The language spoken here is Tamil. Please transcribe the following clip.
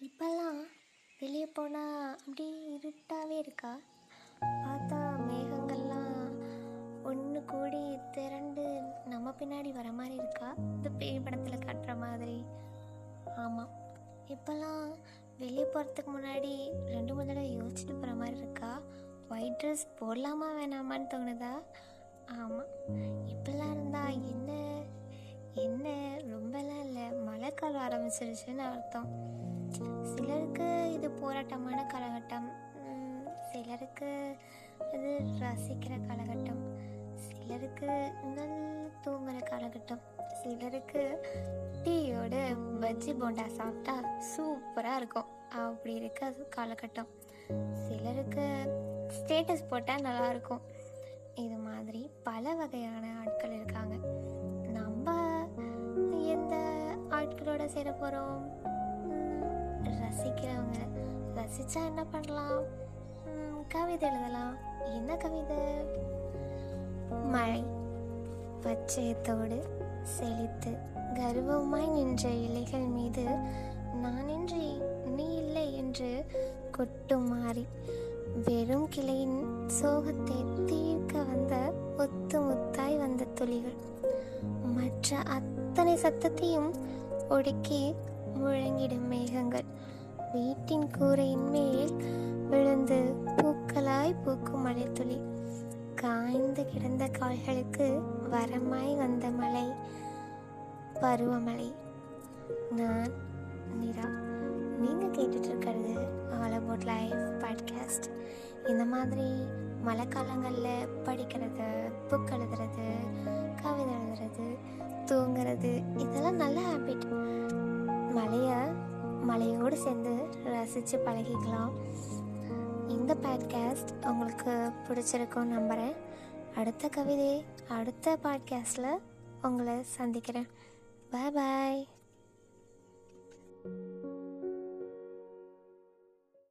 இப்போல்லாம் வெளியே போனால் அப்படியே இருட்டாகவே இருக்கா? பார்த்தா மேகங்கள்லாம் ஒன்று கூடி திரண்டு நம்ம பின்னாடி வர மாதிரி இருக்கா? இந்த பேய் படத்தில் காட்டுற மாதிரி. ஆமாம் இப்போல்லாம் வெளியே போகிறதுக்கு முன்னாடி ரெண்டு மூணு தடவை யோசிச்சுட்டு போகிற மாதிரி இருக்கா? ஒயிட் ட்ரெஸ் போடலாமா வேணாமான்னு தோணுதா? ஆமாம் இப்போல்லாம் இருந்தால் என்ன என்ன இல்லை ஆரம்பிச்சிருச்சுன்னு அர்த்தம். சிலருக்கு இது போராட்டமான காலகட்டம். சிலருக்கு இது ரசிக்கிற காலகட்டம். சிலருக்கு நல்ல தூங்குற காலகட்டம். சிலருக்கு டீயோட பஜ்ஜி போண்டா சாப்பிட்டா சூப்பராக இருக்கும். அப்படி இருக்க காலகட்டம். சிலருக்கு ஸ்டேட்டஸ் போட்டால் நல்லாயிருக்கும் இது மாதிரி பல வகையான ஆட்கள் இருக்காங்க. சேர போகிறோம் ரசிக்கிறவங்க ரசித்தா என்ன பண்ணலாம்? கவிதை எழுதலாம். என்ன கவிதை? மழை. பச்சையத்தோடு செழித்து கர்வமாய் நின்ற இலைகள் மீது நானின்றி நீ இல்லை என்று கொட்டுமாறி வெறும் கிளையின் சோகத்தை தீர்க்க வந்த ஒத்து முத்தாய் வந்த துளிகள். மற்ற அத்தனை சத்தத்தையும் ஒடுக்கி முழங்கிடும் மேகங்கள். வீட்டின் கூரையின் மேல் விழுந்து பூக்களாய் பூக்கும் மழைத்துளி காய்ந்து கிடந்த கால்களுக்கு வரமாய் வந்த மலை பருவமழை நான் நிரா. நீங்கள் கேட்டுட்டு இருக்கிறது ஆல் அபவுட் லைஃப் பாட்காஸ்ட். இந்த மாதிரி மழை காலங்களில் படிக்கிறது புக் எழுதுறது கவிதை எழுதுறது தூங்குறது இதெல்லாம் நல்ல ஹேபிட் மலையை மலையோடு சேர்ந்து ரசித்து பழகிக்கலாம். இந்த பாட்காஸ்ட் உங்களுக்கு பிடிச்சிருக்கும்னு நம்புகிறேன் அடுத்த கவிதை அடுத்த பாட்காஸ்டில் உங்களை சந்திக்கிறேன். பாய் பாய்